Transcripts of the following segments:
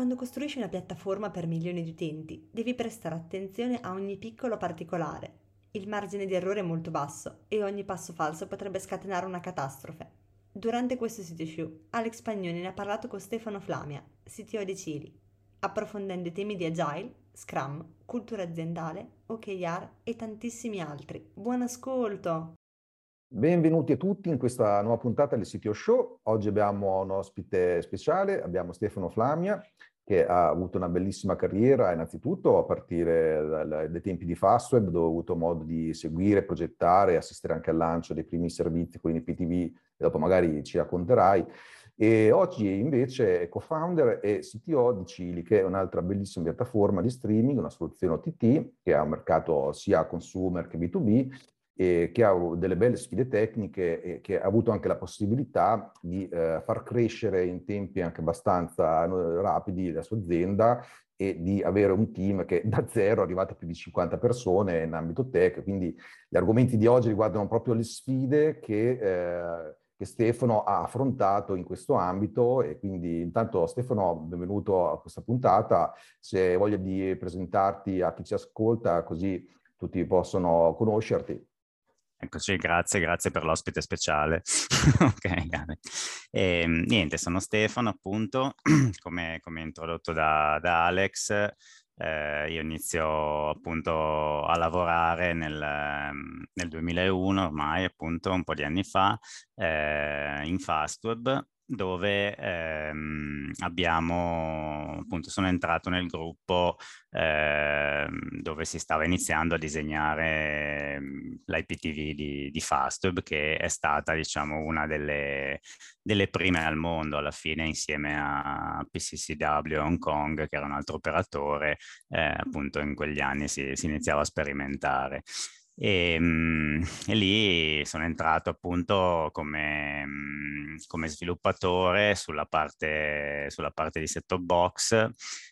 Quando costruisci una piattaforma per milioni di utenti, devi prestare attenzione a ogni piccolo particolare. Il margine di errore è molto basso e ogni passo falso potrebbe scatenare una catastrofe. Durante questo sito show, Alex Pagnoni ne ha parlato con Stefano Flamia, CTO di Cili, approfondendo i temi di Agile, Scrum, cultura aziendale, OKR e tantissimi altri. Buon ascolto! Benvenuti a tutti in questa nuova puntata del CTO Show. Oggi abbiamo un ospite speciale, abbiamo Stefano Flamia, che ha avuto una bellissima carriera, innanzitutto a partire dai tempi di Fastweb, dove ho avuto modo di seguire, progettare assistere anche al lancio dei primi servizi con i PTV, e dopo magari ci racconterai. E oggi invece è co-founder e CTO di Cili, che è un'altra bellissima piattaforma di streaming, una soluzione OTT che ha un mercato sia consumer che B2B e che ha delle belle sfide tecniche e che ha avuto anche la possibilità di eh, far crescere in tempi anche abbastanza eh, rapidi la sua azienda e di avere un team che da zero è arrivato a più di 50 persone in ambito tech. Quindi gli argomenti di oggi riguardano proprio le sfide che, eh, che Stefano ha affrontato in questo ambito e quindi intanto Stefano benvenuto a questa puntata. Se hai voglia di presentarti a chi ci ascolta così tutti possono conoscerti. Eccoci, grazie, grazie per l'ospite speciale. ok, e, ehm, niente, sono Stefano, appunto, come, come introdotto da, da Alex. Eh, io inizio appunto a lavorare nel, nel, 2001, ormai appunto un po' di anni fa, eh, in Fastweb dove ehm, abbiamo, appunto, sono entrato nel gruppo ehm, dove si stava iniziando a disegnare ehm, l'IPTV di, di Fastweb, che è stata, diciamo, una delle, delle prime al mondo alla fine insieme a PCCW Hong Kong, che era un altro operatore, eh, appunto in quegli anni si, si iniziava a sperimentare. E, mm, e, lì sono entrato appunto come, mm, come sviluppatore sulla parte, sulla parte di set-top box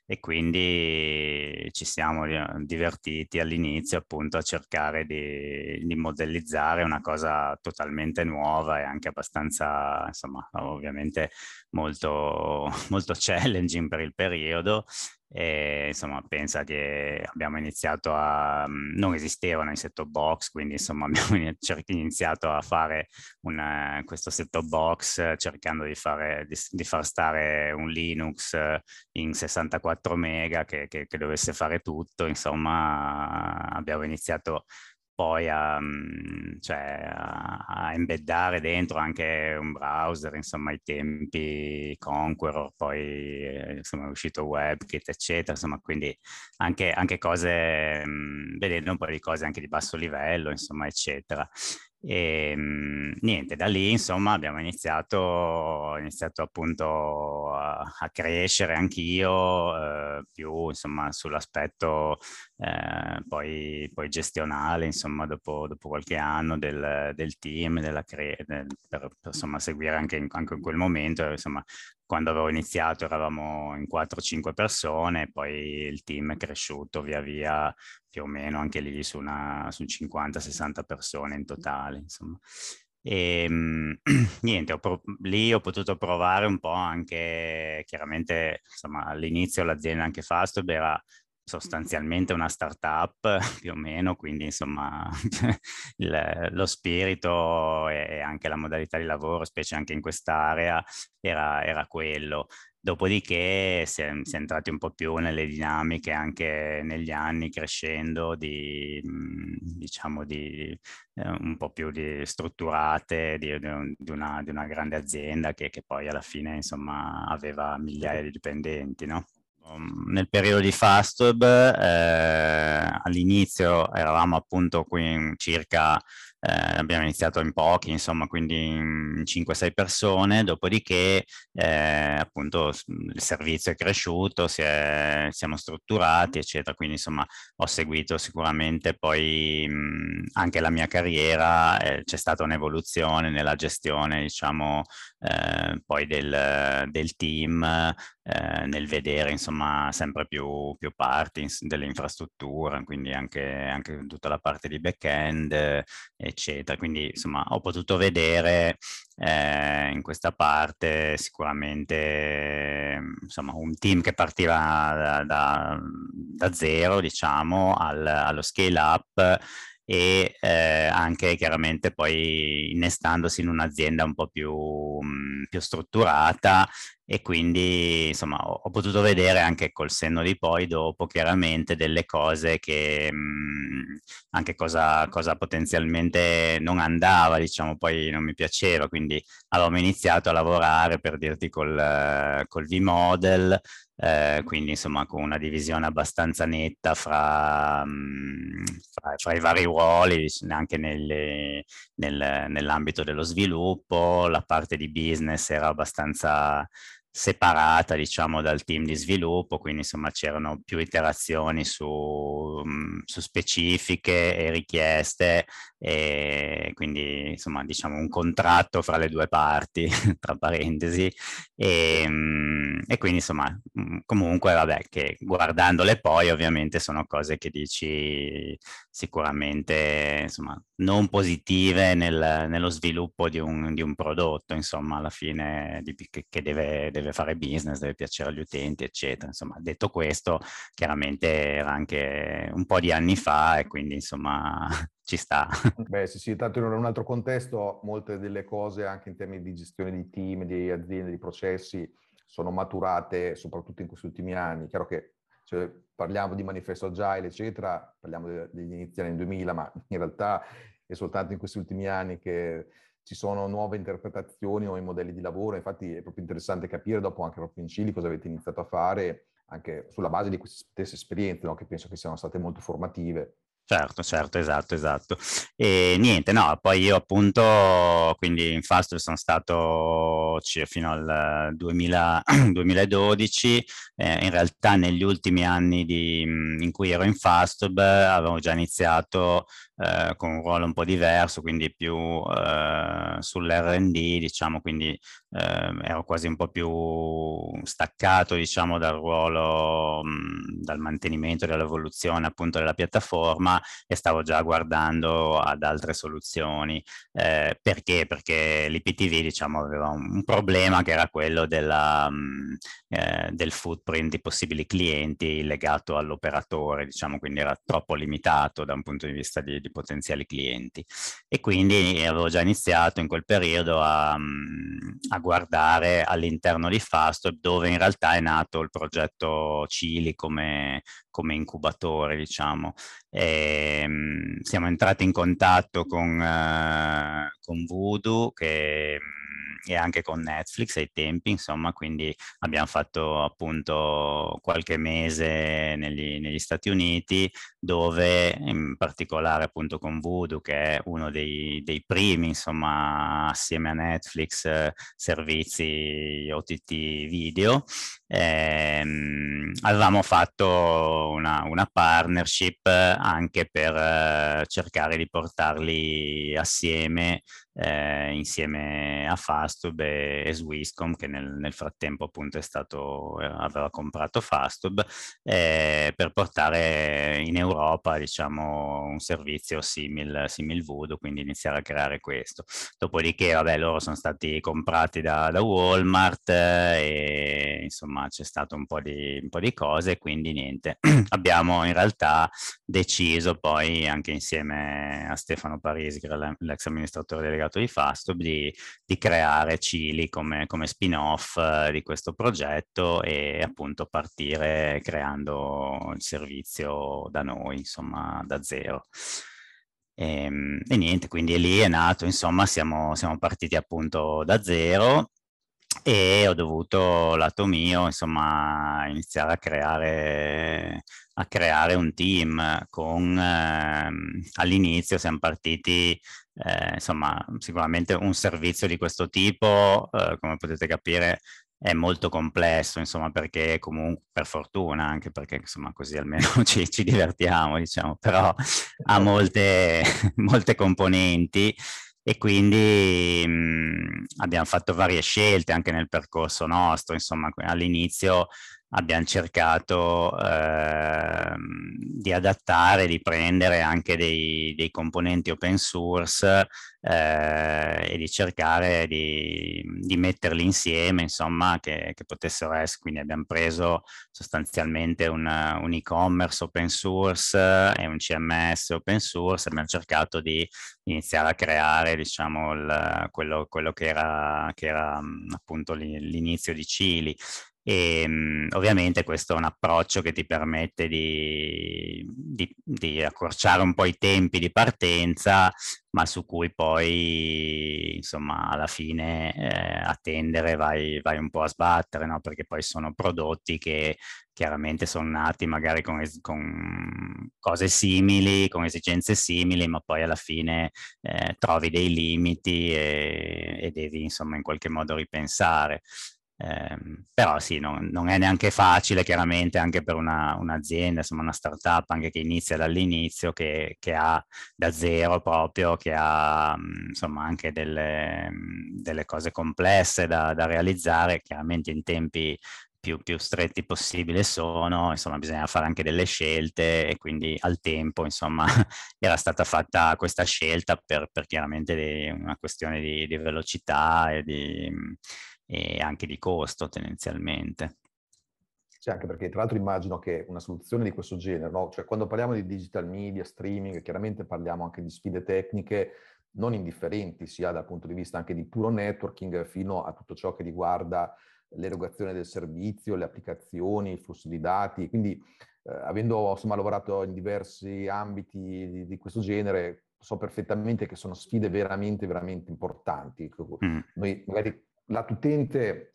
e quindi ci siamo divertiti all'inizio appunto a cercare di, di modellizzare una cosa totalmente nuova e anche abbastanza, insomma, ovviamente molto, molto challenging per il periodo e, insomma, pensa che abbiamo iniziato a... Mm, non esistevano i set-top box, quindi insomma abbiamo iniziato a fare una, questo set-top box cercando di, fare, di, di, far stare un Linux in 64 mega che, che, che dovesse fare tutto. Insomma, abbiamo iniziato poi a, mm, cioè, a, embeddare dentro anche un browser, insomma, ai tempi Conqueror, poi insomma, è uscito WebKit, eccetera, insomma, quindi anche, anche cose, mh, mm, vedendo un po' di cose anche di basso livello, insomma, eccetera. E ehm, niente, da lì insomma abbiamo iniziato, iniziato appunto a, a crescere anch'io, eh, più insomma sull'aspetto eh, poi, poi, gestionale, insomma dopo, dopo qualche anno del, del team, della cre- del, per, per insomma, seguire anche in, anche in quel momento, insomma quando avevo iniziato eravamo in 4-5 persone, poi il team è cresciuto via via più o meno anche lì su, una, su 50-60 persone in totale, insomma. E ehm, niente, ho pro- lì ho potuto provare un po' anche, chiaramente, insomma, all'inizio l'azienda anche Fastweb era sostanzialmente una startup più o meno, quindi insomma il, lo spirito e anche la modalità di lavoro, specie anche in quest'area, era, era quello. Dopodiché si è, si è, entrati un po' più nelle dinamiche anche negli anni crescendo di, diciamo, di, eh, un po' più di strutturate di, di, una, di una grande azienda che, che, poi alla fine insomma aveva migliaia di dipendenti, no? Um, nel periodo di Fastweb eh, all'inizio eravamo appunto qui circa eh, abbiamo iniziato in pochi, insomma, quindi in 5-6 persone, dopodiché eh, appunto il servizio è cresciuto, si è, siamo strutturati, eccetera, quindi insomma ho seguito sicuramente poi mh, anche la mia carriera, eh, c'è stata un'evoluzione nella gestione, diciamo, eh, poi del, del team, eh, nel vedere insomma sempre più, più parti delle infrastrutture, quindi anche, anche tutta la parte di back-end, eccetera. Quindi insomma ho potuto vedere eh, in questa parte sicuramente insomma un team che partiva da, da, da zero, diciamo, al, allo scale up e eh, anche chiaramente poi innestandosi in un'azienda un po' più, mh, più strutturata e quindi insomma ho, ho, potuto vedere anche col senno di poi dopo chiaramente delle cose che mh, anche cosa, cosa potenzialmente non andava diciamo poi non mi piaceva quindi avevamo iniziato a lavorare per dirti col, col V-Model eh, quindi insomma con una divisione abbastanza netta fra, mh, fra, fra i vari ruoli anche nelle, nel, nell'ambito dello sviluppo la parte di business era abbastanza separata diciamo dal team di sviluppo, quindi insomma c'erano più iterazioni su, mm, su, specifiche e richieste e quindi insomma diciamo un contratto fra le due parti, tra parentesi, e, mm, e quindi insomma mm, comunque vabbè che guardandole poi ovviamente sono cose che dici sicuramente insomma non positive nel, nello sviluppo di un, di un, prodotto insomma alla fine di, che, che deve, deve fare business, deve piacere agli utenti, eccetera. Insomma, detto questo, chiaramente era anche un po' di anni fa e quindi insomma ci sta. Beh, sì, sì, tanto in un altro contesto molte delle cose anche in termini di gestione di team, di aziende, di processi sono maturate soprattutto in questi ultimi anni. Chiaro che cioè, parliamo di manifesto agile, eccetera, parliamo degli inizi anni 2000, ma in realtà è soltanto in questi ultimi anni che ci sono nuove interpretazioni, nuovi modelli di lavoro, infatti è proprio interessante capire dopo anche proprio in Cili cosa avete iniziato a fare, anche sulla base di queste stesse esperienze, no? che penso che siano state molto formative. Certo, certo, esatto, esatto. E niente, no, poi io appunto, quindi in Fast sono stato fino al 2000, 2012, eh, in realtà negli ultimi anni di, in cui ero in Fastub avevo già iniziato eh, con un ruolo un po' diverso, quindi più eh, sull'R&D, diciamo, quindi eh, ero quasi un po' più staccato, diciamo, dal ruolo, mh, dal mantenimento e dall'evoluzione appunto della piattaforma e stavo già guardando ad altre soluzioni. Eh, perché? Perché l'IPTV, diciamo, aveva un, problema che era quello della, mh, eh, del footprint di possibili clienti legato all'operatore, diciamo, quindi era troppo limitato da un punto di vista di, di di potenziali clienti. E quindi avevo già iniziato in quel periodo a, mm, a guardare all'interno di Fastweb dove in realtà è nato il progetto Cili come, come incubatore, diciamo. E, um, siamo entrati in contatto con, uh, con Voodoo che e anche con Netflix ai tempi, insomma, quindi abbiamo fatto appunto qualche mese negli, negli Stati Uniti dove in particolare appunto con Voodoo che è uno dei, dei primi, insomma, assieme a Netflix servizi OTT video, ehm, avevamo fatto una, una, partnership anche per eh, cercare di portarli assieme eh, insieme a Fastub e, e Swisscom che nel, nel, frattempo appunto è stato, eh, aveva comprato Fastub eh, per portare in Europa diciamo un servizio simil, simil Voodoo, quindi iniziare a creare questo. Dopodiché vabbè loro sono stati comprati da, da Walmart eh, e insomma c'è stato un po' di, un po di cose quindi niente abbiamo in realtà deciso poi anche insieme a Stefano Parisi che era l'ex amministratore delegato creato di Fastub di, di creare Cili come, come spin-off eh, di questo progetto e appunto partire creando il servizio da noi, insomma, da zero. E, ehm, e niente, quindi lì è nato, insomma, siamo, siamo partiti appunto da zero e ho dovuto, lato mio, insomma, iniziare a creare, a creare un team con, eh, all'inizio siamo partiti eh, insomma, sicuramente un servizio di questo tipo, eh, come potete capire, è molto complesso, insomma, perché comunque, per fortuna, anche perché, insomma, così almeno ci, ci divertiamo, diciamo, però ha molte, molte componenti e quindi mh, mhmm, abbiamo fatto varie scelte anche nel percorso nostro, insomma, all'inizio abbiamo cercato eh, di adattare, di prendere anche dei, dei componenti open source eh, e di cercare di, di, metterli insieme, insomma, che, che, potessero essere. Quindi abbiamo preso sostanzialmente un, un e-commerce open source e un CMS open source, abbiamo cercato di iniziare a creare, diciamo, il, quello, quello, che era, che era appunto l'inizio di Cili. E ehm, ovviamente questo è un approccio che ti permette di, di, di, accorciare un po' i tempi di partenza, ma su cui poi, insomma, alla fine eh, a tendere vai, vai, un po' a sbattere, no? perché poi sono prodotti che chiaramente sono nati magari con, con cose simili, con esigenze simili, ma poi alla fine eh, trovi dei limiti e, e devi, insomma, in qualche modo ripensare. Eh, però sì, non, non, è neanche facile chiaramente anche per una, un'azienda, insomma una startup anche che inizia dall'inizio, che, che ha da zero proprio, che ha insomma anche delle, delle cose complesse da, da, realizzare, chiaramente in tempi più, più, stretti possibile sono, insomma bisogna fare anche delle scelte e quindi al tempo insomma era stata fatta questa scelta per, per chiaramente una questione di, di velocità e di e anche di costo tendenzialmente. Sì, anche perché tra l'altro immagino che una soluzione di questo genere, no? cioè quando parliamo di digital media, streaming, chiaramente parliamo anche di sfide tecniche non indifferenti, sia dal punto di vista anche di puro networking fino a tutto ciò che riguarda l'erogazione del servizio, le applicazioni, il flusso di dati. Quindi eh, avendo insomma, lavorato in diversi ambiti di, di, questo genere, so perfettamente che sono sfide veramente, veramente importanti. Mm. Noi magari lato utente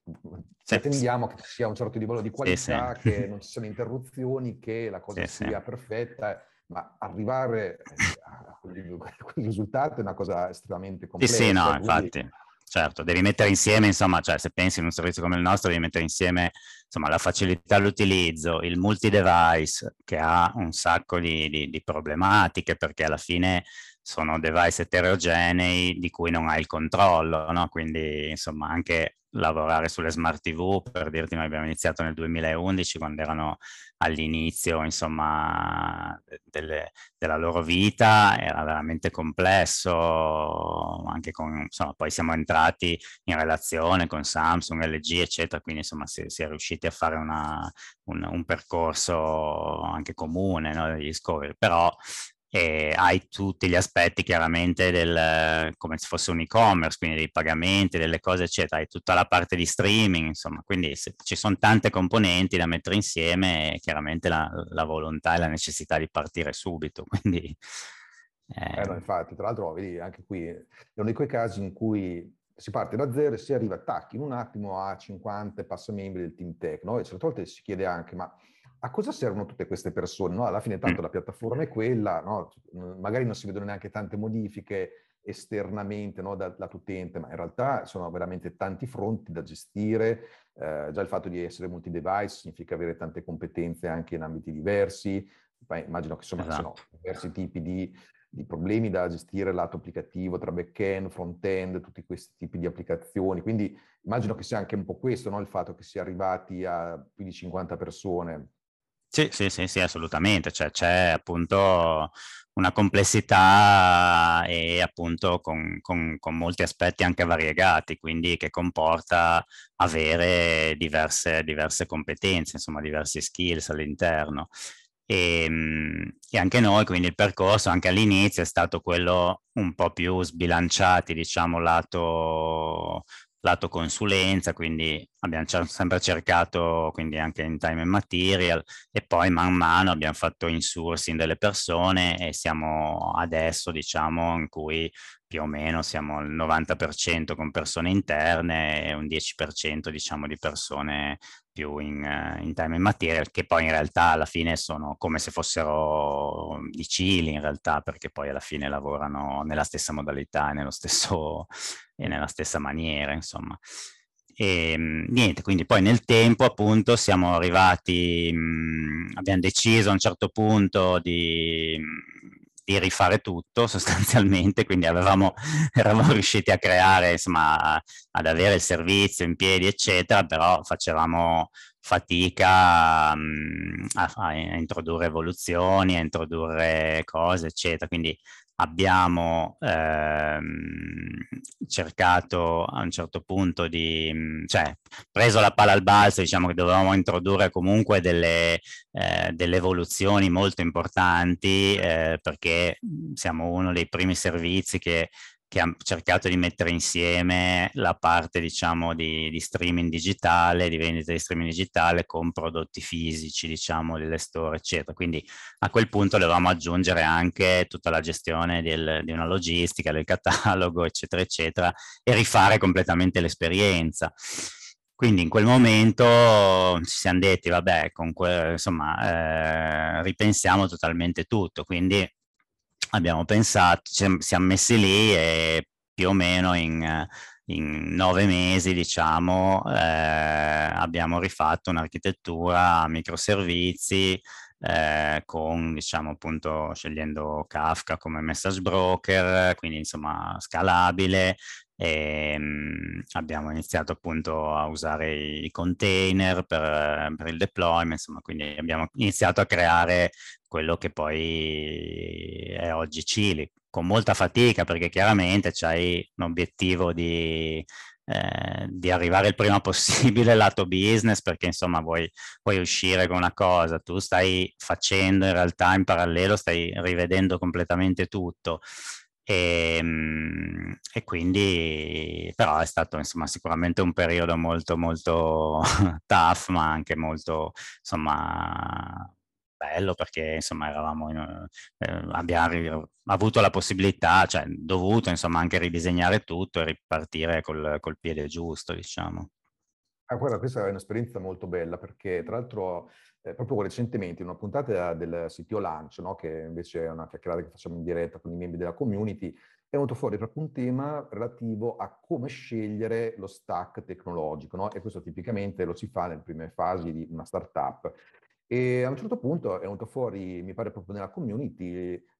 sì, pretendiamo sì. che ci sia un certo livello di qualità, sì, che non ci siano interruzioni, che la cosa sia perfetta, ma arrivare eh, a quel, risultato è una cosa estremamente complessa. Sì, sì, no, quindi... infatti. Certo, devi mettere insieme, insomma, cioè se pensi in un servizio come il nostro, devi mettere insieme insomma, la facilità all'utilizzo, il multi-device che ha un sacco di, di, di problematiche perché alla fine sono device eterogenei di cui non hai il controllo, no? quindi insomma anche lavorare sulle smart TV, per dirti noi abbiamo iniziato nel 2011 quando erano all'inizio insomma delle, della loro vita, era veramente complesso, anche con, insomma poi siamo entrati in relazione con Samsung, LG eccetera, quindi insomma si, si è riusciti a fare una, un, un, percorso anche comune no, degli discovery, però e hai tutti gli aspetti chiaramente del, come se fosse un e-commerce, quindi dei pagamenti, delle cose eccetera, hai tutta la parte di streaming, insomma, quindi se, ci sono tante componenti da mettere insieme e chiaramente la, la volontà e la necessità di partire subito, quindi... Eh... Eh no, infatti, tra l'altro, vedi, anche qui è uno di quei casi in cui si parte da zero e si arriva, tac, in un attimo a 50 passa membri del team tech, no? E certe volte si chiede anche, ma a cosa servono tutte queste persone? No? Alla fine tanto la piattaforma è quella, no? magari non si vedono neanche tante modifiche esternamente no, da, utente, ma in realtà sono veramente tanti fronti da gestire. Eh, già il fatto di essere multi-device significa avere tante competenze anche in ambiti diversi. Poi immagino che insomma, esatto. ci sono diversi tipi di, di, problemi da gestire lato applicativo tra back-end, front-end, tutti questi tipi di applicazioni. Quindi immagino che sia anche un po' questo, no? il fatto che sia arrivati a più di 50 persone sì, sì, sì, sì, assolutamente. Cioè, c'è appunto una complessità e appunto con, con, con, molti aspetti anche variegati, quindi che comporta avere diverse, diverse competenze, insomma, diversi skills all'interno. E, ehm, e, anche noi, quindi il percorso anche all'inizio è stato quello un po' più sbilanciati, diciamo, lato lato consulenza, quindi abbiamo sempre cercato, quindi anche in time and material, e poi man mano abbiamo fatto insourcing delle persone e siamo adesso, diciamo, in cui più o meno siamo al 90% con persone interne e un 10% diciamo di persone più in, in time and material, che poi in realtà alla fine sono come se fossero i cili in realtà, perché poi alla fine lavorano nella stessa modalità e, nello stesso, e nella stessa maniera, insomma. E niente, quindi poi nel tempo appunto siamo arrivati, mh, abbiamo deciso a un certo punto di di rifare tutto sostanzialmente, quindi avevamo, eravamo riusciti a creare, insomma, ad avere il servizio in piedi, eccetera, però facevamo fatica um, a, a, introdurre evoluzioni, a introdurre cose, eccetera. Quindi abbiamo ehm, cercato a un certo punto di, cioè, preso la palla al balzo, diciamo che dovevamo introdurre comunque delle, eh, delle evoluzioni molto importanti eh, perché siamo uno dei primi servizi che che ha cercato di mettere insieme la parte, diciamo, di, di, streaming digitale, di vendita di streaming digitale con prodotti fisici, diciamo, delle store, eccetera. Quindi a quel punto dovevamo aggiungere anche tutta la gestione del, di una logistica, del catalogo, eccetera, eccetera, e rifare completamente l'esperienza. Quindi in quel momento ci siamo detti, vabbè, insomma, eh, ripensiamo totalmente tutto. Quindi abbiamo pensato, ci siamo messi lì e più o meno in, in nove mesi, diciamo, eh, abbiamo rifatto un'architettura a microservizi eh, con, diciamo, appunto, scegliendo Kafka come message broker, quindi insomma scalabile, e mh, abbiamo iniziato appunto a usare i container per, per, il deployment, insomma, quindi abbiamo iniziato a creare quello che poi è oggi Cili, con molta fatica perché chiaramente c'hai un obiettivo di, eh, di arrivare il prima possibile lato business perché insomma vuoi, vuoi uscire con una cosa, tu stai facendo in realtà in parallelo, stai rivedendo completamente tutto e, ehm, e, quindi, però è stato insomma sicuramente un periodo molto molto tough, ma anche molto insomma bello perché insomma eravamo in, eh, abbiamo avuto la possibilità, cioè dovuto insomma anche ridisegnare tutto e ripartire col, col piede giusto, diciamo. Ah, guarda, questa è un'esperienza molto bella perché tra l'altro eh, proprio recentemente in una puntata del CTO Lunch, no, che invece è una chiacchierata che facciamo in diretta con i membri della community, è venuto fuori proprio un tema relativo a come scegliere lo stack tecnologico, no? e questo tipicamente lo si fa nelle prime fasi di una startup. E a un certo punto è venuto fuori, mi pare proprio nella community,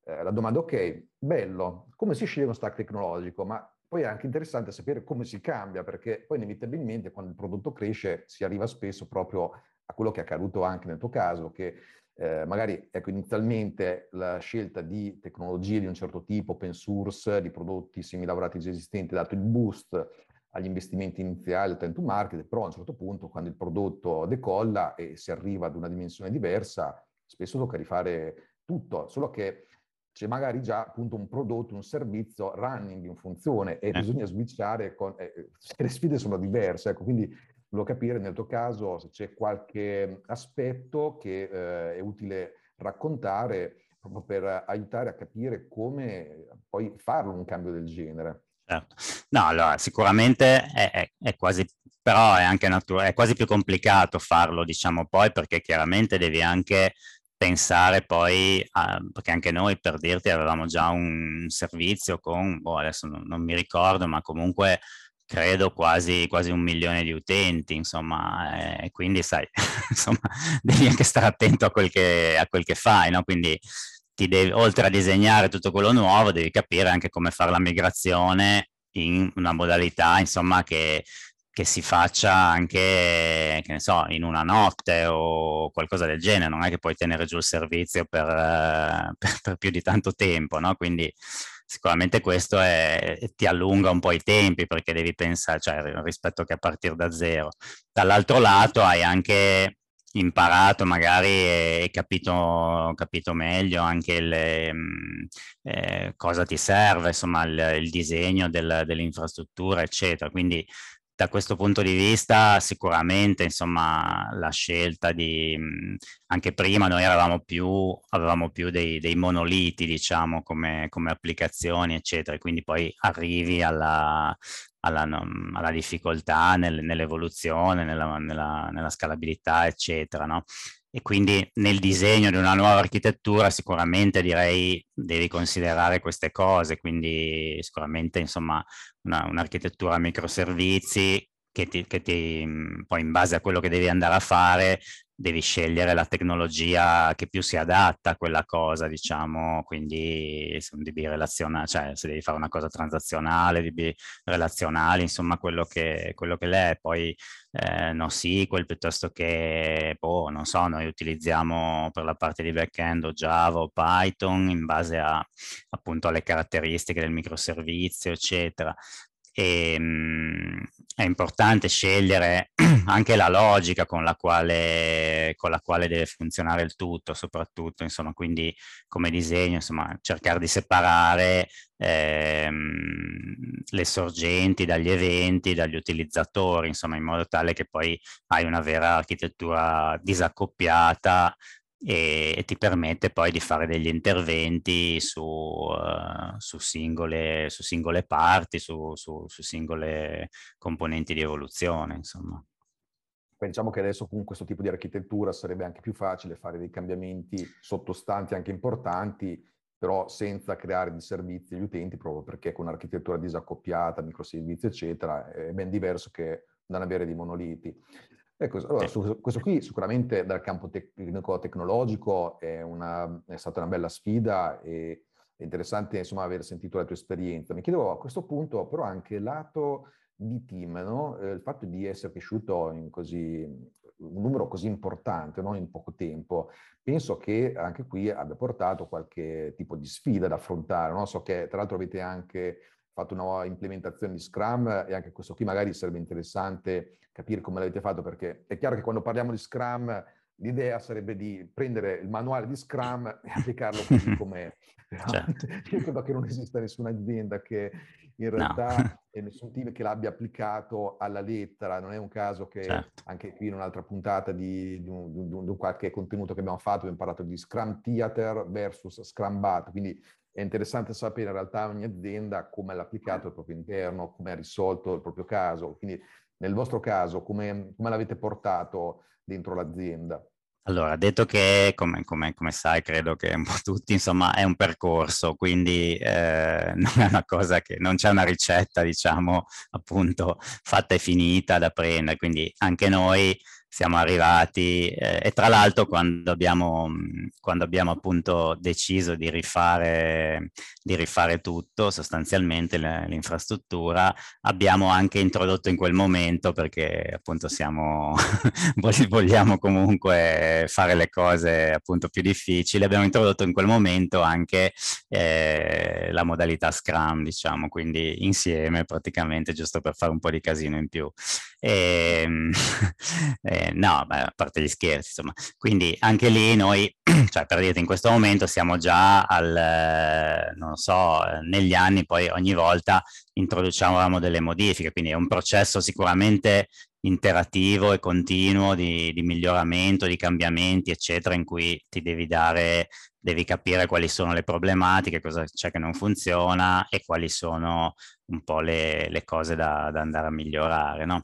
eh, la domanda, ok, bello, come si sceglie uno stack tecnologico? Ma poi è anche interessante sapere come si cambia, perché poi inevitabilmente quando il prodotto cresce si arriva spesso proprio a quello che è accaduto anche nel tuo caso, che eh, magari ecco, inizialmente la scelta di tecnologie di un certo tipo, open source, di prodotti semilavorati già esistenti, ha dato il boost agli investimenti iniziali, al time to market, però a un certo punto quando il prodotto decolla e si arriva ad una dimensione diversa, spesso tocca rifare tutto, solo che c'è magari già appunto un prodotto, un servizio running in funzione e eh. bisogna switchare con... Eh, le sfide sono diverse, ecco, quindi volevo capire nel tuo caso se c'è qualche aspetto che eh, è utile raccontare proprio per aiutare a capire come poi farlo un cambio del genere. Certo. No, allora sicuramente è, è, è quasi, però è anche naturale, è quasi più complicato farlo, diciamo poi, perché chiaramente devi anche pensare poi, a, perché anche noi per dirti avevamo già un servizio con, boh, adesso non, non mi ricordo, ma comunque credo quasi, quasi, un milione di utenti, insomma, e quindi sai, insomma, devi anche stare attento a quel che, a quel che fai, no? Quindi devi, oltre a disegnare tutto quello nuovo, devi capire anche come fare la migrazione in una modalità, insomma, che, che si faccia anche, che ne so, in una notte o qualcosa del genere, non è che puoi tenere giù il servizio per, per, per più di tanto tempo, no? Quindi sicuramente questo è, ti allunga un po' i tempi perché devi pensare, cioè rispetto che a partire da zero. Dall'altro lato hai anche imparato magari e capito, capito meglio anche mm, eh, cosa ti serve, insomma il, il disegno del, dell'infrastruttura, eccetera. Quindi da questo punto di vista sicuramente insomma la scelta di anche prima noi eravamo più avevamo più dei, dei monoliti diciamo come, come, applicazioni eccetera quindi poi arrivi alla, alla, alla difficoltà nel, nell'evoluzione nella, nella, nella, scalabilità eccetera no? E quindi nel disegno di una nuova architettura sicuramente direi devi considerare queste cose, quindi sicuramente insomma una, un'architettura a microservizi che ti, che ti, poi in base a quello che devi andare a fare devi scegliere la tecnologia che più si adatta a quella cosa, diciamo, quindi se devi relazionare, cioè se devi fare una cosa transazionale, devi relazionale, insomma quello che, quello che l'è, poi eh, NoSQL piuttosto che, boh, non so, noi utilizziamo per la parte di backend o Java o Python in base a, appunto alle caratteristiche del microservizio, eccetera e mh, mhmm, è importante scegliere anche la logica con la, quale, con la quale deve funzionare il tutto, soprattutto, insomma, quindi come disegno, insomma, cercare di separare ehm, le sorgenti dagli eventi, dagli utilizzatori, insomma, in modo tale che poi hai una vera architettura disaccoppiata e, e, ti permette poi di fare degli interventi su, uh, su, singole, su singole, parti, su, su, singole componenti di evoluzione, insomma. Diciamo che adesso con questo tipo di architettura sarebbe anche più facile fare dei cambiamenti sottostanti anche importanti, però senza creare disservizi agli utenti, proprio perché con un'architettura disaccoppiata, microservizi, eccetera, è ben diverso che non avere dei monoliti. Ecco, allora, su, questo qui sicuramente dal campo tecnico-tecnologico è, una, è, stata una bella sfida e è interessante insomma aver sentito la tua esperienza. Mi chiedevo a questo punto però anche lato di team, no? eh, il fatto di essere cresciuto in così, un numero così importante no? in poco tempo, penso che anche qui abbia portato qualche tipo di sfida da affrontare. No? So che tra l'altro avete anche fatto una nuova implementazione di Scrum e anche questo qui magari sarebbe interessante capire come l'avete fatto perché è chiaro che quando parliamo di Scrum l'idea sarebbe di prendere il manuale di Scrum e applicarlo così com'è. Certo. Io credo che non esista nessuna azienda che in realtà no. e nessun team che l'abbia applicato alla lettera. Non è un caso che certo. anche qui in un'altra puntata di, di, un, di, un, di, qualche contenuto che abbiamo fatto abbiamo parlato di Scrum Theater versus Scrum Bat, quindi è interessante sapere in realtà ogni azienda come l'ha applicato al proprio interno, come ha risolto il proprio caso. Quindi nel vostro caso come, come l'avete portato dentro l'azienda? Allora, detto che, come, come, come, sai, credo che un po' tutti, insomma, è un percorso, quindi eh, non è una cosa che, non c'è una ricetta, diciamo, appunto, fatta e finita da prendere, quindi anche noi siamo arrivati eh, e tra l'altro quando abbiamo, quando abbiamo appunto deciso di rifare, di rifare tutto, sostanzialmente l'infrastruttura, abbiamo anche introdotto in quel momento perché appunto siamo, vogliamo comunque fare le cose appunto più difficili, abbiamo introdotto in quel momento anche eh, la modalità Scrum, diciamo, quindi insieme praticamente giusto per fare un po' di casino in più. E, ehm, eh, no, a parte gli scherzi, insomma. Quindi anche lì noi, cioè per dirti, in questo momento siamo già al, non so, negli anni poi ogni volta introduciamo delle modifiche, quindi è un processo sicuramente interativo e continuo di, di miglioramento, di cambiamenti, eccetera, in cui ti devi dare devi capire quali sono le problematiche, cosa c'è che non funziona e quali sono un po' le, le cose da, da, andare a migliorare. No?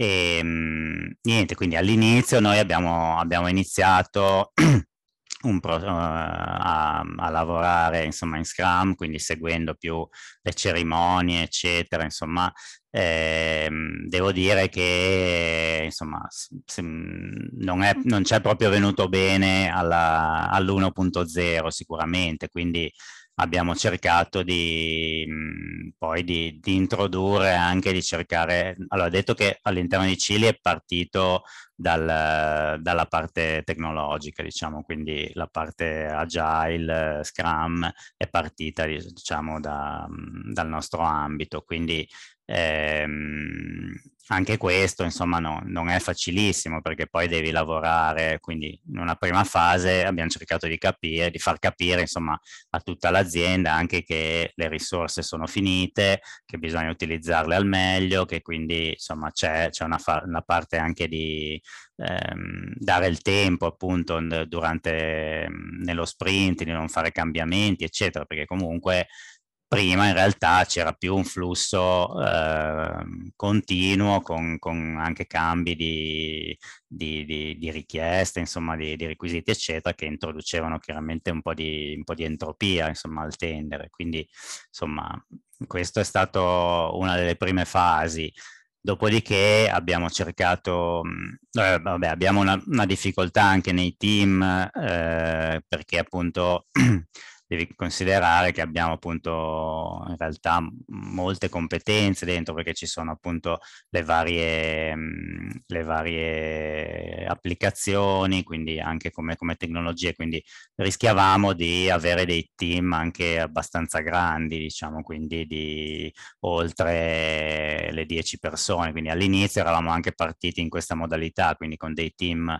E ehm, niente, quindi all'inizio noi abbiamo, abbiamo iniziato pro, uh, a, a, lavorare insomma in Scrum, quindi seguendo più le cerimonie, eccetera, insomma, eh, devo dire che insomma se, non, è, non c'è proprio venuto bene alla, all'1.0 sicuramente, quindi abbiamo cercato di poi di, di, introdurre anche di cercare, allora detto che all'interno di Cili è partito dal, dalla parte tecnologica, diciamo, quindi la parte agile, Scrum è partita diciamo da, dal nostro ambito, quindi ehm, anche questo, insomma, no, non è facilissimo perché poi devi lavorare, quindi in una prima fase abbiamo cercato di capire, di far capire, insomma, a tutta l'azienda anche che le risorse sono finite, che bisogna utilizzarle al meglio, che quindi, insomma, c'è, una, una parte anche di ehm, dare il tempo appunto durante, nello sprint, di non fare cambiamenti, eccetera, perché comunque prima in realtà c'era più un flusso eh, continuo con, con, anche cambi di, di, di, di richieste, insomma di, requisiti eccetera che introducevano chiaramente un po' di, un po entropia insomma al tendere. Quindi insomma questo è stato una delle prime fasi. Dopodiché abbiamo cercato, eh, vabbè, abbiamo una, una, difficoltà anche nei team eh, perché appunto devi considerare che abbiamo appunto in realtà molte competenze dentro perché ci sono appunto le varie, le varie applicazioni, quindi anche come, come tecnologie, quindi rischiavamo di avere dei team anche abbastanza grandi, diciamo, quindi di oltre le 10 persone, quindi all'inizio eravamo anche partiti in questa modalità, quindi con dei team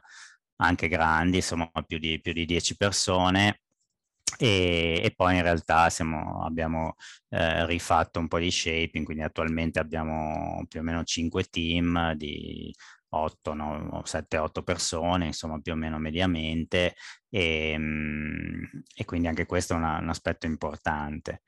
anche grandi, insomma più di, più di 10 persone e, e, poi in realtà siamo, abbiamo eh, rifatto un po' di shaping, quindi attualmente abbiamo più o meno 5 team di 8, no, 7, 8 persone, insomma più o meno mediamente, e, mm, e quindi anche questo è una, un aspetto importante.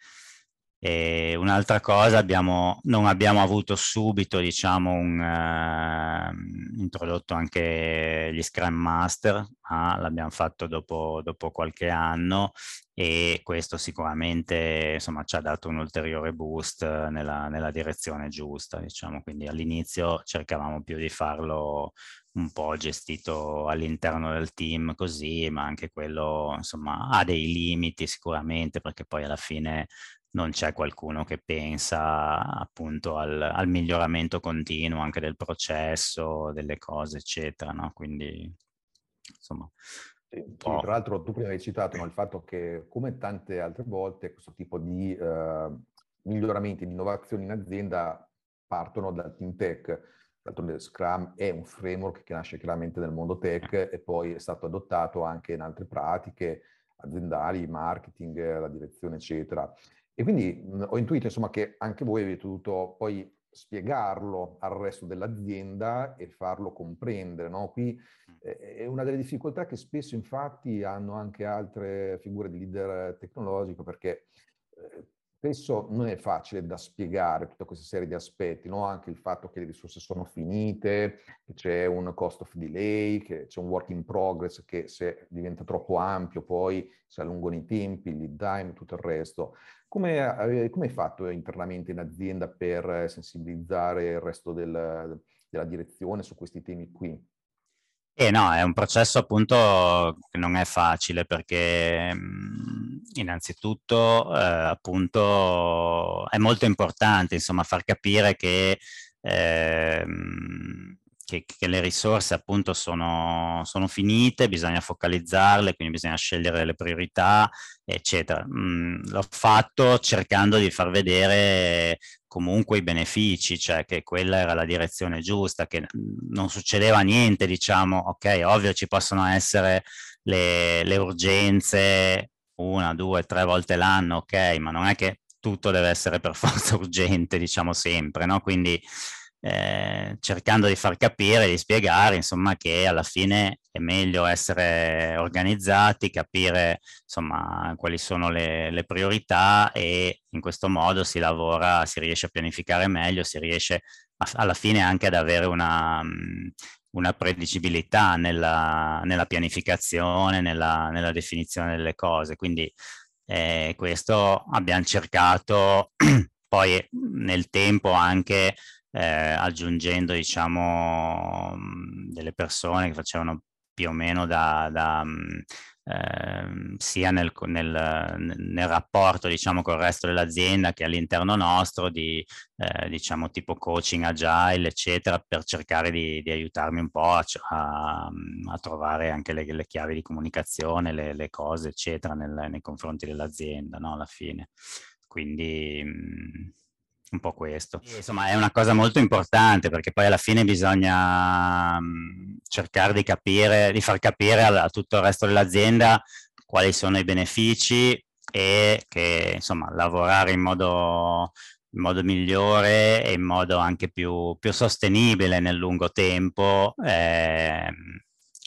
E un'altra cosa, abbiamo, non abbiamo avuto subito, diciamo, un, uh, introdotto anche gli Scrum Master, ma l'abbiamo fatto dopo, dopo, qualche anno e questo sicuramente insomma, ci ha dato un ulteriore boost nella, nella direzione giusta, diciamo. Quindi all'inizio cercavamo più di farlo un po' gestito all'interno del team così, ma anche quello insomma ha dei limiti sicuramente perché poi alla fine non c'è qualcuno che pensa appunto al, al, miglioramento continuo anche del processo, delle cose, eccetera, no? Quindi, insomma... Sì, tra l'altro tu prima hai citato no, il fatto che come tante altre volte questo tipo di eh, miglioramenti, di innovazioni in azienda partono dal team tech. D'altronde Scrum è un framework che nasce chiaramente nel mondo tech e poi è stato adottato anche in altre pratiche aziendali, marketing, la direzione, eccetera. E quindi mh, ho intuito insomma che anche voi avete dovuto poi spiegarlo al resto dell'azienda e farlo comprendere. No? Qui eh, è una delle difficoltà che spesso infatti hanno anche altre figure di leader tecnologico perché eh, spesso non è facile da spiegare tutta questa serie di aspetti, no? anche il fatto che le risorse sono finite, che c'è un cost of delay, che c'è un work in progress che se diventa troppo ampio poi si allungano i tempi, il lead time, tutto il resto. Come, come hai fatto internamente in azienda per sensibilizzare il resto del, della direzione su questi temi qui? Eh no, è un processo appunto che non è facile perché innanzitutto eh, appunto è molto importante insomma far capire che eh, che, che, le risorse appunto sono, sono, finite, bisogna focalizzarle, quindi bisogna scegliere le priorità, eccetera. Mm, l'ho fatto cercando di far vedere comunque i benefici, cioè che quella era la direzione giusta, che non succedeva niente, diciamo, ok, ovvio ci possono essere le, le urgenze una, due, tre volte l'anno, ok, ma non è che tutto deve essere per forza urgente, diciamo sempre, no? Quindi eh, cercando di far capire, di spiegare, insomma, che alla fine è meglio essere organizzati, capire, insomma, quali sono le, le priorità e in questo modo si lavora, si riesce a pianificare meglio, si riesce a, alla fine anche ad avere una, mm, una predicibilità nella, nella pianificazione, nella, nella, definizione delle cose. Quindi eh, questo abbiamo cercato poi nel tempo anche eh, aggiungendo diciamo delle persone che facevano più o meno da, da eh, sia nel, nel, nel, rapporto diciamo col resto dell'azienda che all'interno nostro di eh, diciamo tipo coaching agile eccetera per cercare di, di aiutarmi un po' a, a, a trovare anche le, le, chiavi di comunicazione le, le cose eccetera nel, nei confronti dell'azienda no alla fine. Quindi un po' questo. Insomma, è una cosa molto importante perché poi alla fine bisogna mh, cercare di capire, di far capire a, a, tutto il resto dell'azienda quali sono i benefici e che insomma lavorare in modo, in modo migliore e in modo anche più, più sostenibile nel lungo tempo eh,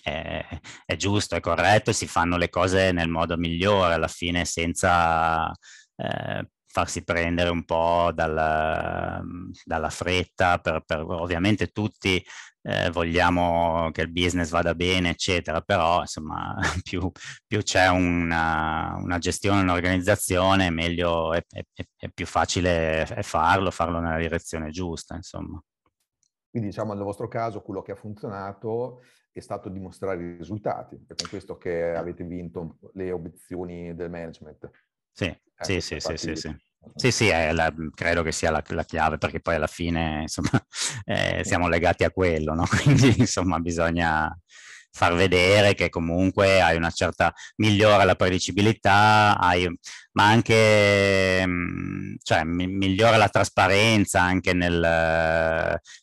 è, è, giusto, è corretto e si fanno le cose nel modo migliore alla fine senza eh, farsi prendere un po' dal, dalla fretta, per, per, ovviamente tutti eh, vogliamo che il business vada bene, eccetera, però insomma più, più c'è una, una, gestione, un'organizzazione, meglio è, è, è più facile farlo, farlo nella direzione giusta, insomma. Quindi diciamo nel vostro caso quello che ha funzionato è stato dimostrare i risultati, è con questo che avete vinto le obiezioni del management. Sì, eh, sì, sì, sì, sì, sì. Sì, sì, la, credo che sia la, la, chiave perché poi alla fine insomma, eh, siamo legati a quello, no? quindi insomma bisogna far vedere che comunque hai una certa migliora la predicibilità, hai, ma anche cioè, migliora la trasparenza anche nel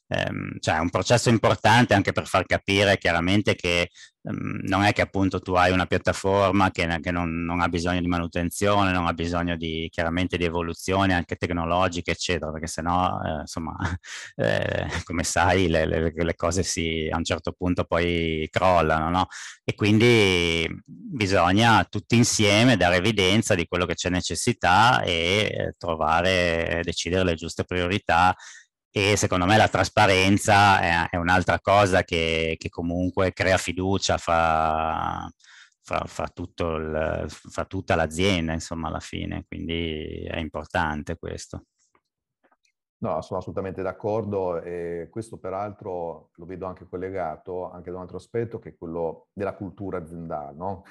ehm, cioè è un processo importante anche per far capire chiaramente che non è che appunto tu hai una piattaforma che, che non, non, ha bisogno di manutenzione, non ha bisogno di chiaramente di evoluzione anche tecnologiche, eccetera, perché sennò eh, insomma eh, come sai le, le, le, cose si a un certo punto poi crollano, no? E quindi bisogna tutti insieme dare evidenza di quello che c'è necessità e trovare, decidere le giuste priorità e secondo me la trasparenza è, è un'altra cosa che, che, comunque crea fiducia fra, fra, fra, il, fra, tutta l'azienda, insomma, alla fine, quindi è importante questo. No, sono assolutamente d'accordo e questo peraltro lo vedo anche collegato anche da un altro aspetto che è quello della cultura aziendale, no?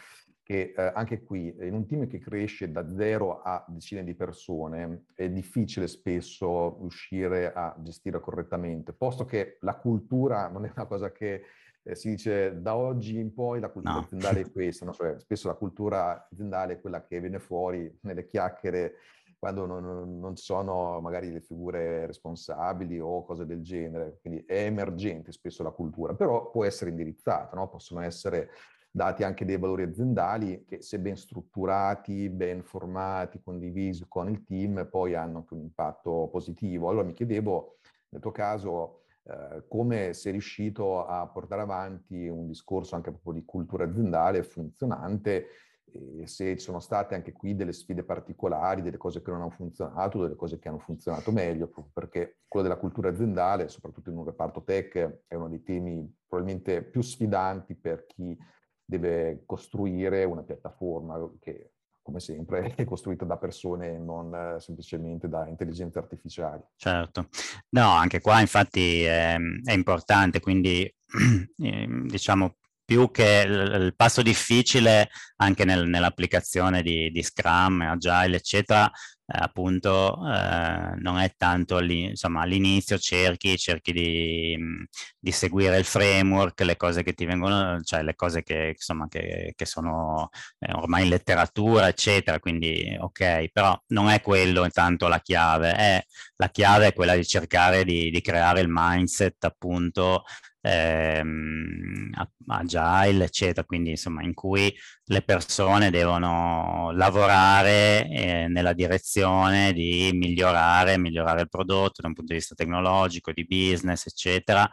Che eh, anche qui in un team che cresce da zero a decine di persone è difficile spesso riuscire a gestire correttamente, posto che la cultura non è una cosa che eh, si dice da oggi in poi la cultura no. aziendale è questa, no? cioè, spesso la cultura aziendale è quella che viene fuori nelle chiacchiere quando non, non sono magari le figure responsabili o cose del genere, quindi è emergente spesso la cultura, però può essere indirizzata, no? possono essere dati anche dei valori aziendali che se ben strutturati, ben formati, condivisi con il team, poi hanno anche un impatto positivo. Allora mi chiedevo, nel tuo caso, eh, come sei riuscito a portare avanti un discorso anche proprio di cultura aziendale funzionante e se ci sono state anche qui delle sfide particolari, delle cose che non hanno funzionato, delle cose che hanno funzionato meglio, proprio perché quello della cultura aziendale, soprattutto in un reparto tech, è uno dei temi probabilmente più sfidanti per chi deve costruire una piattaforma che, come sempre, è costruita da persone, non eh, semplicemente da intelligenze artificiali. Certo. No, anche qua infatti è, è importante, quindi ehm, diciamo più che il, passo difficile anche nel, nell'applicazione di, di Scrum, Agile, eccetera, eh, appunto eh, non è tanto all'inizio cerchi, cerchi di, di, seguire il framework, le cose che ti vengono, cioè le cose che, insomma, che, che sono eh, ormai in letteratura, eccetera, quindi ok, però non è quello intanto la chiave, è, la chiave è quella di cercare di, di creare il mindset appunto ehm, agile, eccetera, quindi insomma in cui le persone devono lavorare eh, nella direzione di migliorare, migliorare il prodotto da un punto di vista tecnologico, di business, eccetera,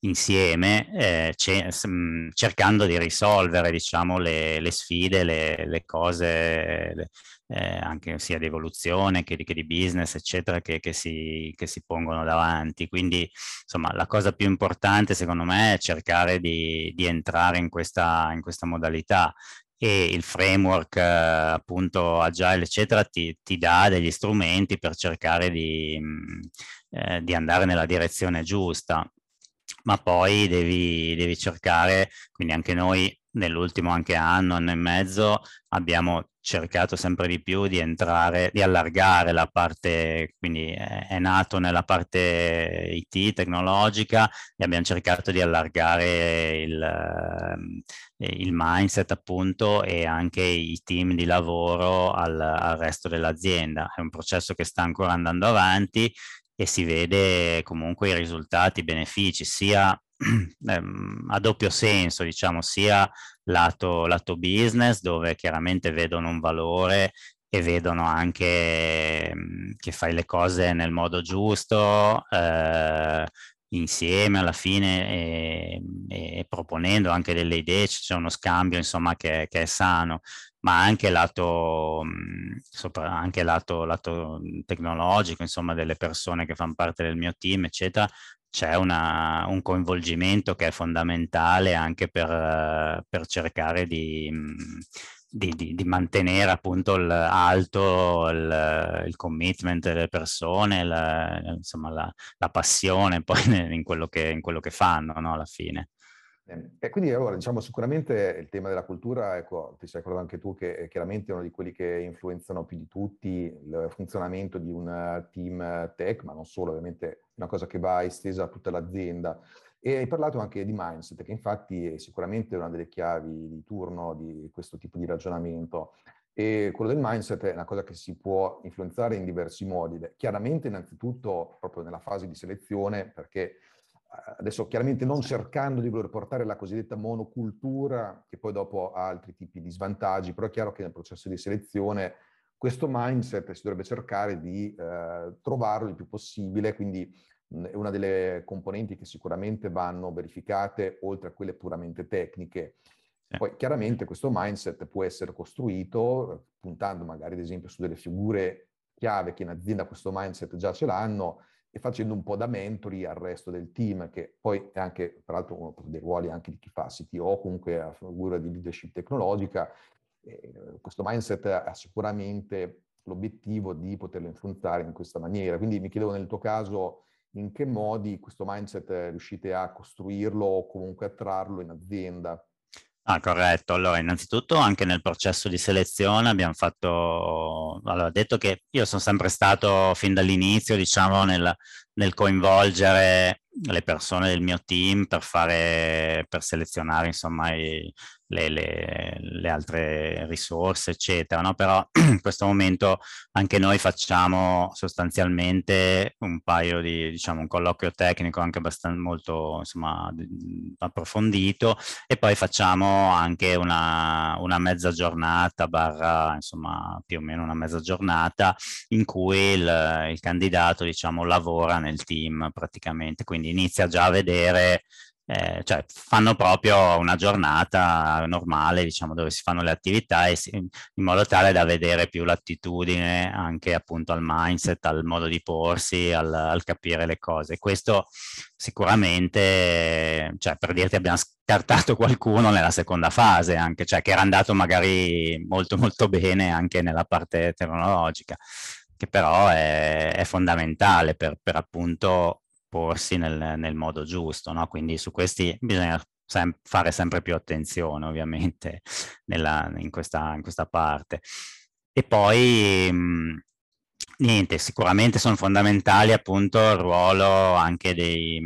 insieme, eh, cercando di risolvere, diciamo, le, le sfide, le, le cose, le, eh, anche sia di evoluzione che di, che di business, eccetera, che, che, si, che, si, pongono davanti. Quindi, insomma, la cosa più importante, secondo me, è cercare di, di entrare in questa, in questa modalità e il framework eh, appunto agile eccetera ti, ti, dà degli strumenti per cercare di, mm, eh, di andare nella direzione giusta ma poi devi, devi cercare quindi anche noi nell'ultimo anche anno anno e mezzo abbiamo cercato sempre di più di entrare, di allargare la parte, quindi è, nato nella parte IT tecnologica e abbiamo cercato di allargare il, ehm, il mindset appunto e anche i team di lavoro al, al resto dell'azienda. È un processo che sta ancora andando avanti e si vede comunque i risultati, i benefici, sia ehm, a doppio senso, diciamo, sia lato, lato business, dove chiaramente vedono un valore e vedono anche mh, che fai le cose nel modo giusto, eh, insieme alla fine e, e, proponendo anche delle idee, c'è uno scambio insomma che, che è sano, ma anche lato, sopra, anche lato, lato tecnologico, insomma delle persone che fanno parte del mio team, eccetera, c'è un coinvolgimento che è fondamentale anche per, per cercare di, di, di, di, mantenere appunto il, alto il, il, commitment delle persone, la, insomma la, la passione poi in quello che, in quello che fanno no, alla fine. Ehm, e quindi allora, diciamo, sicuramente il tema della cultura, ecco, ti sei ricordato anche tu che è chiaramente uno di quelli che influenzano più di tutti il funzionamento di un team tech, ma non solo, ovviamente è una cosa che va estesa a tutta l'azienda. E hai parlato anche di mindset, che infatti è sicuramente una delle chiavi di turno di questo tipo di ragionamento. E quello del mindset è una cosa che si può influenzare in diversi modi. Chiaramente, innanzitutto, proprio nella fase di selezione, perché adesso chiaramente non cercando di voler portare la cosiddetta monocultura, che poi dopo ha altri tipi di svantaggi, però è chiaro che nel processo di selezione questo mindset si dovrebbe cercare di eh, trovarlo il più possibile, quindi mh, è una delle componenti che sicuramente vanno verificate, oltre a quelle puramente tecniche. Poi chiaramente questo mindset può essere costruito puntando magari ad esempio su delle figure chiave che in azienda questo mindset già ce l'hanno e facendo un po' da mentori al resto del team, che poi è anche, tra l'altro, uno dei ruoli anche di chi fa CTO, comunque a figura di leadership tecnologica. Eh, questo mindset ha sicuramente l'obiettivo di poterlo influenzare in questa maniera. Quindi mi chiedevo nel tuo caso in che modi questo mindset riuscite a costruirlo o comunque a trarlo in azienda. Ah, corretto. Allora, innanzitutto anche nel processo di selezione abbiamo fatto, allora, detto che io sono sempre stato fin dall'inizio, diciamo, nel, nel coinvolgere le persone del mio team per fare, per selezionare, insomma, i, le, le, le, altre risorse, eccetera. No? Però in questo momento anche noi facciamo sostanzialmente un paio di, diciamo, un colloquio tecnico anche abbastanza molto insomma, approfondito e poi facciamo anche una, una mezza giornata, barra, insomma, più o meno una mezza giornata in cui il, il candidato, diciamo, lavora nel team praticamente, quindi inizia già a vedere eh, cioè fanno proprio una giornata normale, diciamo, dove si fanno le attività e si, in modo tale da vedere più l'attitudine anche appunto al mindset, al modo di porsi, al, al capire le cose. Questo sicuramente, cioè per dirti abbiamo scartato qualcuno nella seconda fase, anche, cioè che era andato magari molto molto bene anche nella parte tecnologica, che però è, è fondamentale per, per appunto porsi nel, nel modo giusto, no? Quindi su questi bisogna sem- fare sempre più attenzione, ovviamente, nella, in, questa, in, questa, parte. E poi, mh, niente, sicuramente sono fondamentali appunto il ruolo anche dei,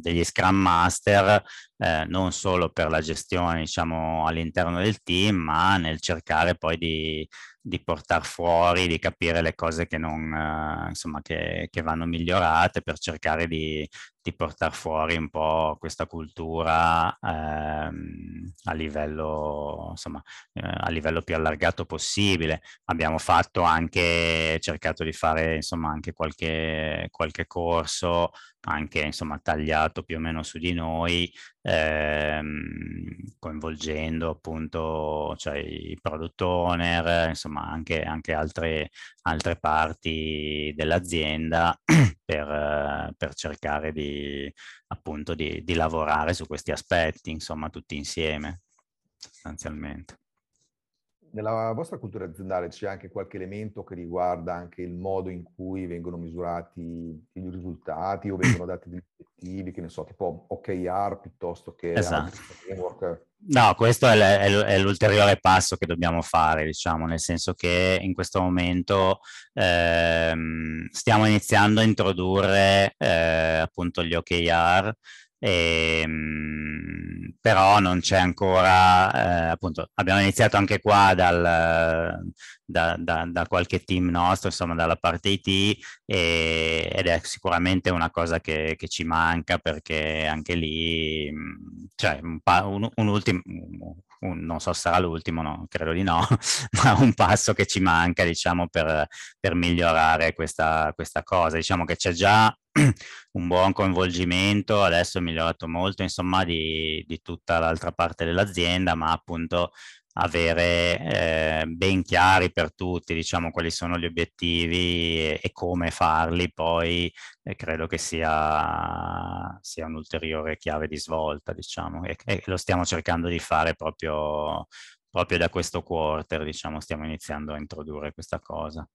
degli Scrum Master, eh, non solo per la gestione, diciamo, all'interno del team, ma nel cercare poi di di portare fuori, di capire le cose che, non, eh, insomma, che, che, vanno migliorate per cercare di, di portare fuori un po' questa cultura ehm, a, livello, insomma, eh, a livello più allargato possibile. Abbiamo fatto anche, cercato di fare insomma, anche qualche, qualche corso anche insomma tagliato più o meno su di noi, ehm, coinvolgendo appunto cioè, i product owner, insomma anche, anche altre, altre parti dell'azienda per, per cercare di appunto di, di lavorare su questi aspetti, insomma tutti insieme sostanzialmente. Nella vostra cultura aziendale c'è anche qualche elemento che riguarda anche il modo in cui vengono misurati i risultati o vengono dati degli obiettivi, che ne so, tipo OKR piuttosto che esatto. framework? No, questo è, l'ulteriore passo che dobbiamo fare, diciamo, nel senso che in questo momento ehm, stiamo iniziando a introdurre eh, appunto gli OKR e, ehm, però non c'è ancora, eh, appunto, abbiamo iniziato anche qua dal, da, da, da, qualche team nostro, insomma dalla parte IT e, ed è sicuramente una cosa che, che, ci manca perché anche lì, cioè un, un, un ultimo, un, non so se sarà l'ultimo, no, credo di no, ma un passo che ci manca, diciamo, per, per migliorare questa, questa cosa. Diciamo che c'è già un buon coinvolgimento, adesso è migliorato molto, insomma, di, di tutta l'altra parte dell'azienda, ma appunto avere eh, ben chiari per tutti, diciamo, quali sono gli obiettivi e, e come farli, poi eh, credo che sia, sia un'ulteriore chiave di svolta, diciamo, e, e, lo stiamo cercando di fare proprio, proprio da questo quarter, diciamo, stiamo iniziando a introdurre questa cosa.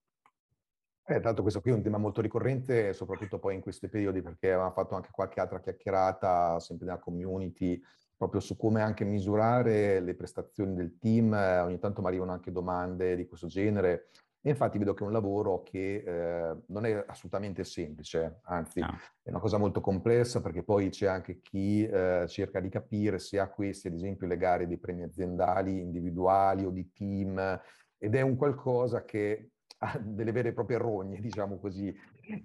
Eh, tanto questo qui è un tema molto ricorrente, soprattutto poi in questi periodi, perché avevamo fatto anche qualche altra chiacchierata, sempre nella community, proprio su come anche misurare le prestazioni del team. Ogni tanto mi arrivano anche domande di questo genere. E infatti vedo che è un lavoro che eh, non è assolutamente semplice, anzi no. è una cosa molto complessa perché poi c'è anche chi eh, cerca di capire se a questi, ad esempio, le gare dei premi aziendali, individuali o di team, ed è un qualcosa che ha delle vere e proprie rogne, diciamo così,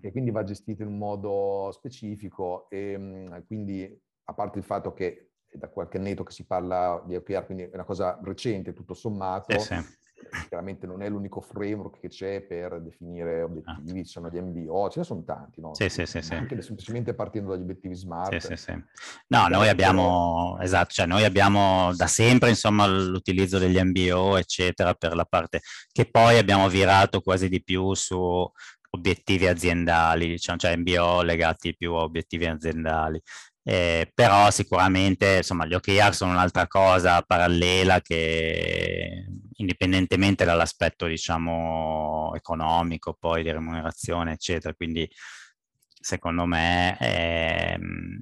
e quindi va gestito in un modo specifico e mh, quindi a parte il fatto che da qualche annetto che si parla di OKR, quindi è una cosa recente tutto sommato. Eh sì. Chiaramente non è l'unico framework che c'è per definire obiettivi, ah. ci sono gli MBO, ce ne sono tanti, no? Sì, sì, sì, sì. Anche semplicemente partendo dagli obiettivi smart. Sì, sì, sì. No, noi abbiamo, esatto, cioè noi abbiamo da sempre, insomma, l'utilizzo degli MBO, eccetera, per la parte che poi abbiamo virato quasi di più su obiettivi aziendali, diciamo, cioè MBO legati più a obiettivi aziendali. Eh, però sicuramente insomma, gli OKR sono un'altra cosa parallela che indipendentemente dall'aspetto diciamo economico, poi di remunerazione eccetera, quindi secondo me è,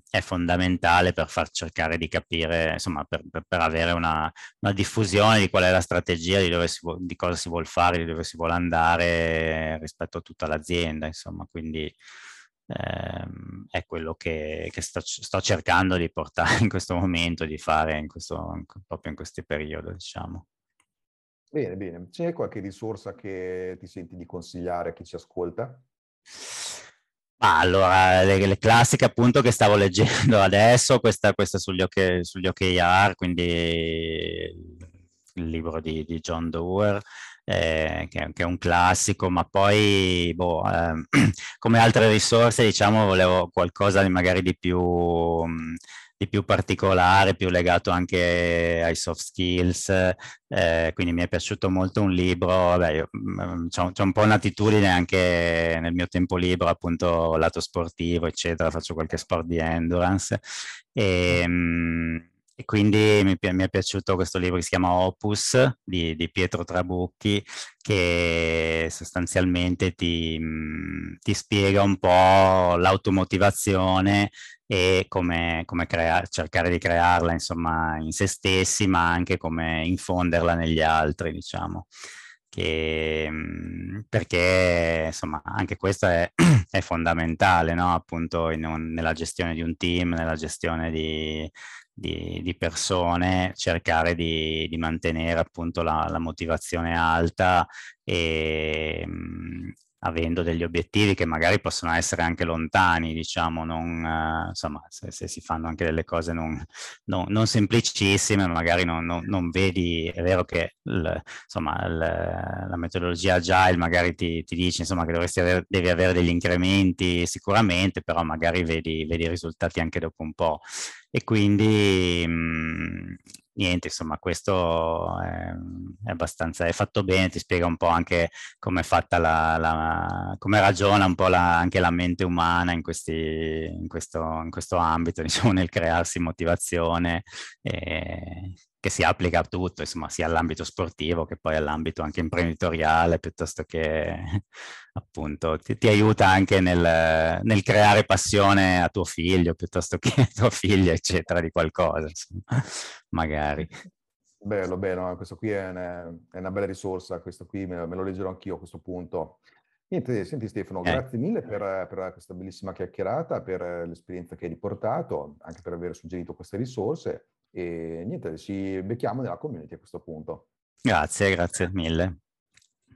è, fondamentale per far cercare di capire, insomma, per, per, per avere una, una, diffusione di qual è la strategia, di, dove si vuole, di cosa si vuole fare, di dove si vuole andare rispetto a tutta l'azienda, insomma, quindi ehm, è quello che, che sto, sto, cercando di portare in questo momento, di fare in questo, proprio in questo periodo, diciamo. Bene, bene. C'è qualche risorsa che ti senti di consigliare a chi ci ascolta? Ah, allora, le, le, classiche appunto che stavo leggendo adesso, questa, questa sugli, OK, sugli OKR, quindi il libro di, di John Doerr, eh, che, che, è un classico, ma poi boh, eh, come altre risorse diciamo volevo qualcosa di magari di più, mh, di più particolare, più legato anche ai soft skills, eh, quindi mi è piaciuto molto un libro, vabbè, io, c'ho, c'ho, un po' un'attitudine anche nel mio tempo libero, appunto lato sportivo, eccetera, faccio qualche sport di endurance. E, mh, e quindi mi, mi, è piaciuto questo libro che si chiama Opus di, di Pietro Trabucchi, che sostanzialmente ti, mm, ti spiega un po' l'automotivazione e come, come crea- cercare di crearla insomma in se stessi, ma anche come infonderla negli altri, diciamo. Che, mm, perché insomma anche questo è, è fondamentale, no? appunto un, nella gestione di un team, nella gestione di, di, di persone, cercare di, di mantenere appunto la, la, motivazione alta e mh, avendo degli obiettivi che magari possono essere anche lontani, diciamo, non, uh, insomma, se, se, si fanno anche delle cose non, non, non semplicissime, magari non, non, vedi, è vero che il, insomma, il, la metodologia agile magari ti, ti dice insomma, che dovresti avere, devi avere degli incrementi sicuramente, però magari vedi i risultati anche dopo un po' e quindi mh, mhmm, niente, insomma, questo è, è, abbastanza, è fatto bene, ti spiega un po' anche come è fatta la, la come ragiona un po' la, anche la mente umana in, questi, in, questo, in questo ambito, diciamo, nel crearsi motivazione e, che si applica a tutto, insomma, sia all'ambito sportivo che poi all'ambito anche imprenditoriale, piuttosto che appunto ti, ti aiuta anche nel, nel, creare passione a tuo figlio, piuttosto che a tua figlia, eccetera, di qualcosa, insomma, magari. Bello, bello, questo qui è una, è una bella risorsa, questo qui me, me, lo leggerò anch'io a questo punto. Niente, senti Stefano, eh. grazie mille per, per, questa bellissima chiacchierata, per l'esperienza che hai riportato, anche per aver suggerito queste risorse e niente, ci becchiamo nella community a questo punto. Grazie, grazie mille.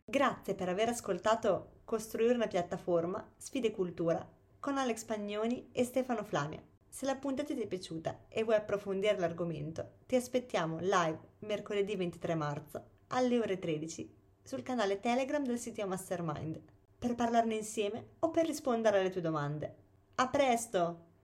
Grazie per aver ascoltato Costruire una piattaforma, sfide cultura con Alex Pagnoni e Stefano Flamia. Se la puntata ti è piaciuta e vuoi approfondire l'argomento, ti aspettiamo live mercoledì 23 marzo alle ore 13 sul canale Telegram del sito Mastermind per parlarne insieme o per rispondere alle tue domande. A presto!